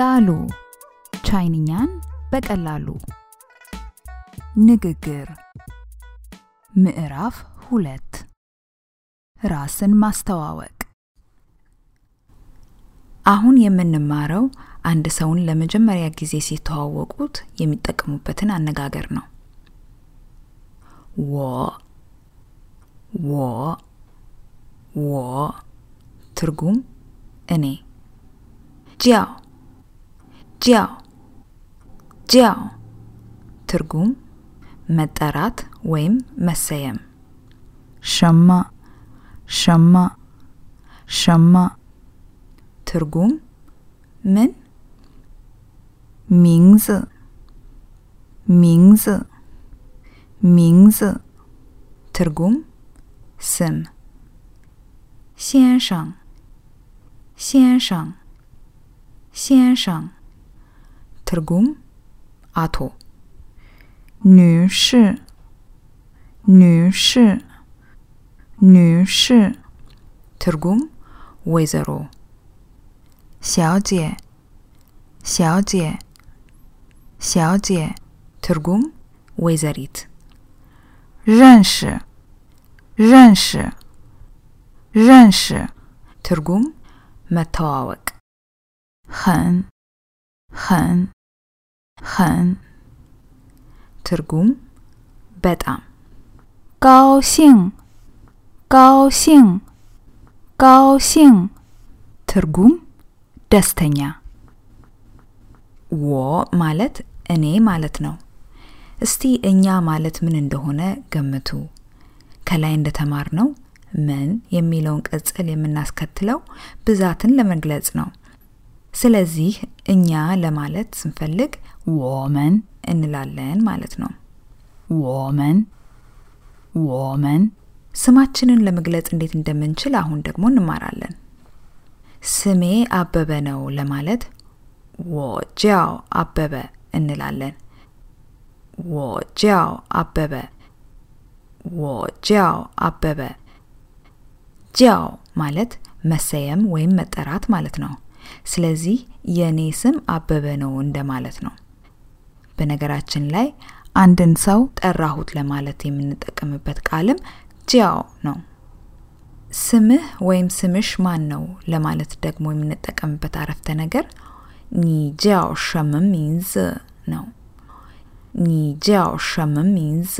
ዳሉ ቻይንኛን በቀላሉ። ንግግር። ምዕራፍ ሁለት። ራስን ማስተዋወቅ። አሁን የምንማረው አንድ ሰውን ለመጀመሪያ ጊዜ ሲተዋወቁት የሚጠቀሙበትን አነጋገር ነው። ወ ወ ወ ትርጉም እኔ። ጂያው ጂያው ጂያው ትርጉም መጠራት ወይም መሰየም። ሸማ ሸማ ሸማ። ትርጉም ምን? ሚንዝ ሚንዝ ሚንዝ። ትርጉም ስም። ሴንሻን ሴንሻን ሴንሻን 特工，阿图，女士，女士，女士，特工，威扎罗，小姐，小姐，小姐，特工，威扎里特，认识，认识，认识，特工，马托沃克，很，很。很。ትርጉም በጣም ጋውሲንግ ጋውሲንግ ጋውሲንግ ትርጉም ደስተኛ ወ ማለት እኔ ማለት ነው። እስቲ እኛ ማለት ምን እንደሆነ ገምቱ። ከላይ እንደተማር ነው ምን የሚለውን ቅጽል የምናስከትለው ብዛትን ለመግለጽ ነው። ስለዚህ እኛ ለማለት ስንፈልግ ወመን እንላለን ማለት ነው። ወመን ወመን ስማችንን ለመግለጽ እንዴት እንደምንችል አሁን ደግሞ እንማራለን። ስሜ አበበ ነው ለማለት ወጃው አበበ እንላለን። ወጃው አበበ ወጃው አበበ። ጃው ማለት መሰየም ወይም መጠራት ማለት ነው። ስለዚህ የእኔ ስም አበበ ነው እንደማለት ነው። በነገራችን ላይ አንድን ሰው ጠራሁት ለማለት የምንጠቀምበት ቃልም 叫 ነው። ስምህ ወይም ስምሽ ማን ነው ለማለት ደግሞ የምንጠቀምበት አረፍተ ነገር 你叫什么名字 ነው። 你叫什么名字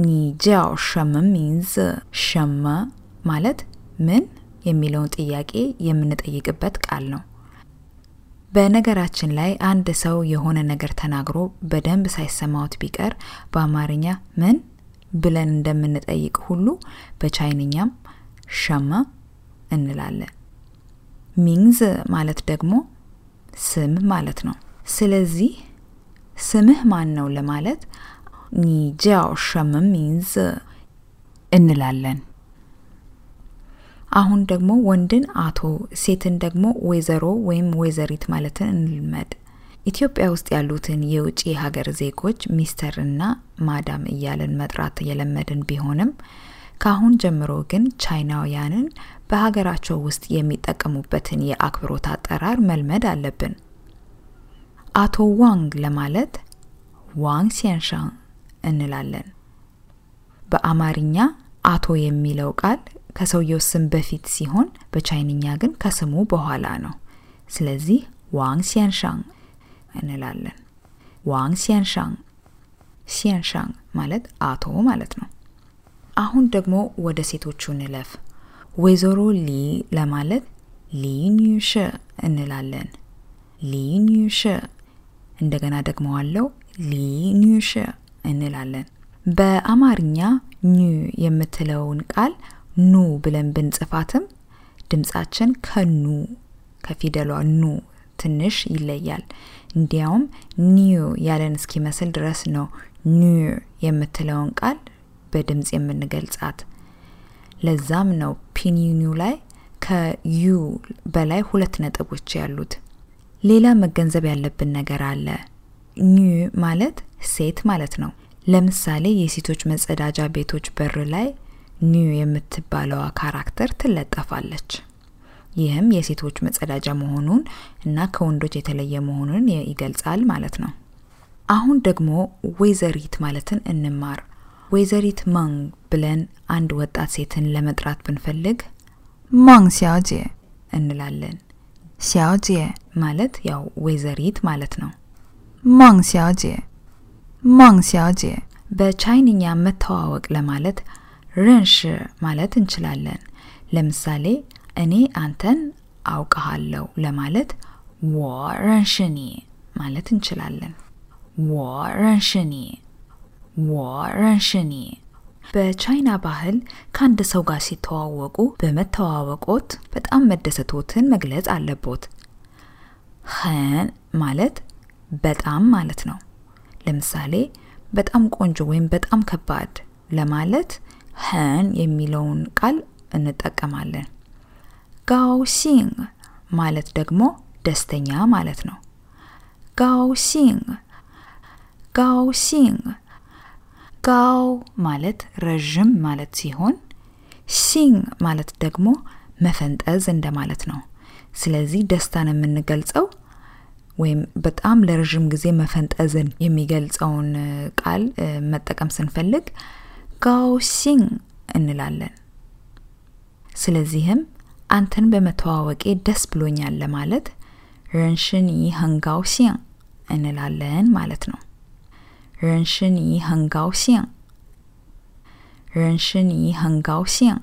你叫什么名字 什么 ማለት ምን የሚለውን ጥያቄ የምንጠይቅበት ቃል ነው። በነገራችን ላይ አንድ ሰው የሆነ ነገር ተናግሮ በደንብ ሳይሰማዎት ቢቀር በአማርኛ ምን ብለን እንደምንጠይቅ ሁሉ በቻይንኛም 什么 እንላለን። 名字 ማለት ደግሞ ስም ማለት ነው። ስለዚህ ስምህ ማን ነው ለማለት 你叫什么名字 እንላለን። አሁን ደግሞ ወንድን አቶ ሴትን ደግሞ ወይዘሮ ወይም ወይዘሪት ማለትን እንልመድ። ኢትዮጵያ ውስጥ ያሉትን የውጭ ሀገር ዜጎች ሚስተር እና ማዳም እያልን መጥራት የለመድን ቢሆንም ከአሁን ጀምሮ ግን ቻይናውያንን በሀገራቸው ውስጥ የሚጠቀሙበትን የአክብሮት አጠራር መልመድ አለብን። አቶ ዋንግ ለማለት 王先生 እንላለን። በአማርኛ አቶ የሚለው ቃል ከሰውየው ስም በፊት ሲሆን በቻይንኛ ግን ከስሙ በኋላ ነው። ስለዚህ 王先生 እንላለን። 王先生 先生 ማለት አቶ ማለት ነው። አሁን ደግሞ ወደ ሴቶቹ እንለፍ። ወይዘሮ ሊ ለማለት 李女士 እንላለን። 李女士 እንደገና ደግሞ አለው ሊ ኒሽ እንላለን። በአማርኛ ኙ የምትለውን ቃል ኑ ብለን ብንጽፋትም ድምጻችን ከኑ ከፊደሏ ኑ ትንሽ ይለያል። እንዲያውም ኒው ያለን እስኪመስል ድረስ ነው ኒ የምትለውን ቃል በድምፅ የምንገልጻት። ለዛም ነው ፒኒኒው ላይ ከዩ በላይ ሁለት ነጥቦች ያሉት። ሌላ መገንዘብ ያለብን ነገር አለ። ኒ ማለት ሴት ማለት ነው። ለምሳሌ የሴቶች መጸዳጃ ቤቶች በር ላይ ኒው የምትባለዋ ካራክተር ትለጠፋለች። ይህም የሴቶች መጸዳጃ መሆኑን እና ከወንዶች የተለየ መሆኑን ይገልጻል ማለት ነው። አሁን ደግሞ ወይዘሪት ማለትን እንማር። ወይዘሪት ማንግ ብለን አንድ ወጣት ሴትን ለመጥራት ብንፈልግ ማንግ ሲያጄ እንላለን። ሲያጄ ማለት ያው ወይዘሪት ማለት ነው። ማንግ ሲያጄ ማንግ ሲያጄ በቻይንኛ መተዋወቅ ለማለት ረንሽ ማለት እንችላለን። ለምሳሌ እኔ አንተን አውቀሃለሁ ለማለት ወ ረንሽኒ ማለት እንችላለን። ወ ረንሽኒ፣ ወ ረንሽኒ። በቻይና ባህል ከአንድ ሰው ጋር ሲተዋወቁ በመተዋወቆት በጣም መደሰቶትን መግለጽ አለቦት። ኸን ማለት በጣም ማለት ነው። ለምሳሌ በጣም ቆንጆ ወይም በጣም ከባድ ለማለት ኸን የሚለውን ቃል እንጠቀማለን። 高兴 ማለት ደግሞ ደስተኛ ማለት ነው። 高兴 高兴 高 ማለት ረዥም ማለት ሲሆን 兴 ማለት ደግሞ መፈንጠዝ እንደማለት ነው። ስለዚህ ደስታን የምንገልጸው ወይም በጣም ለረዥም ጊዜ መፈንጠዝን የሚገልጸውን ቃል መጠቀም ስንፈልግ 高兴 እንላለን። ስለዚህም አንተን በመተዋወቄ ደስ ብሎኛል ለማለት 认识你 很高兴 እንላለን ማለት ነው። 认识你 很高兴 认识你 很高兴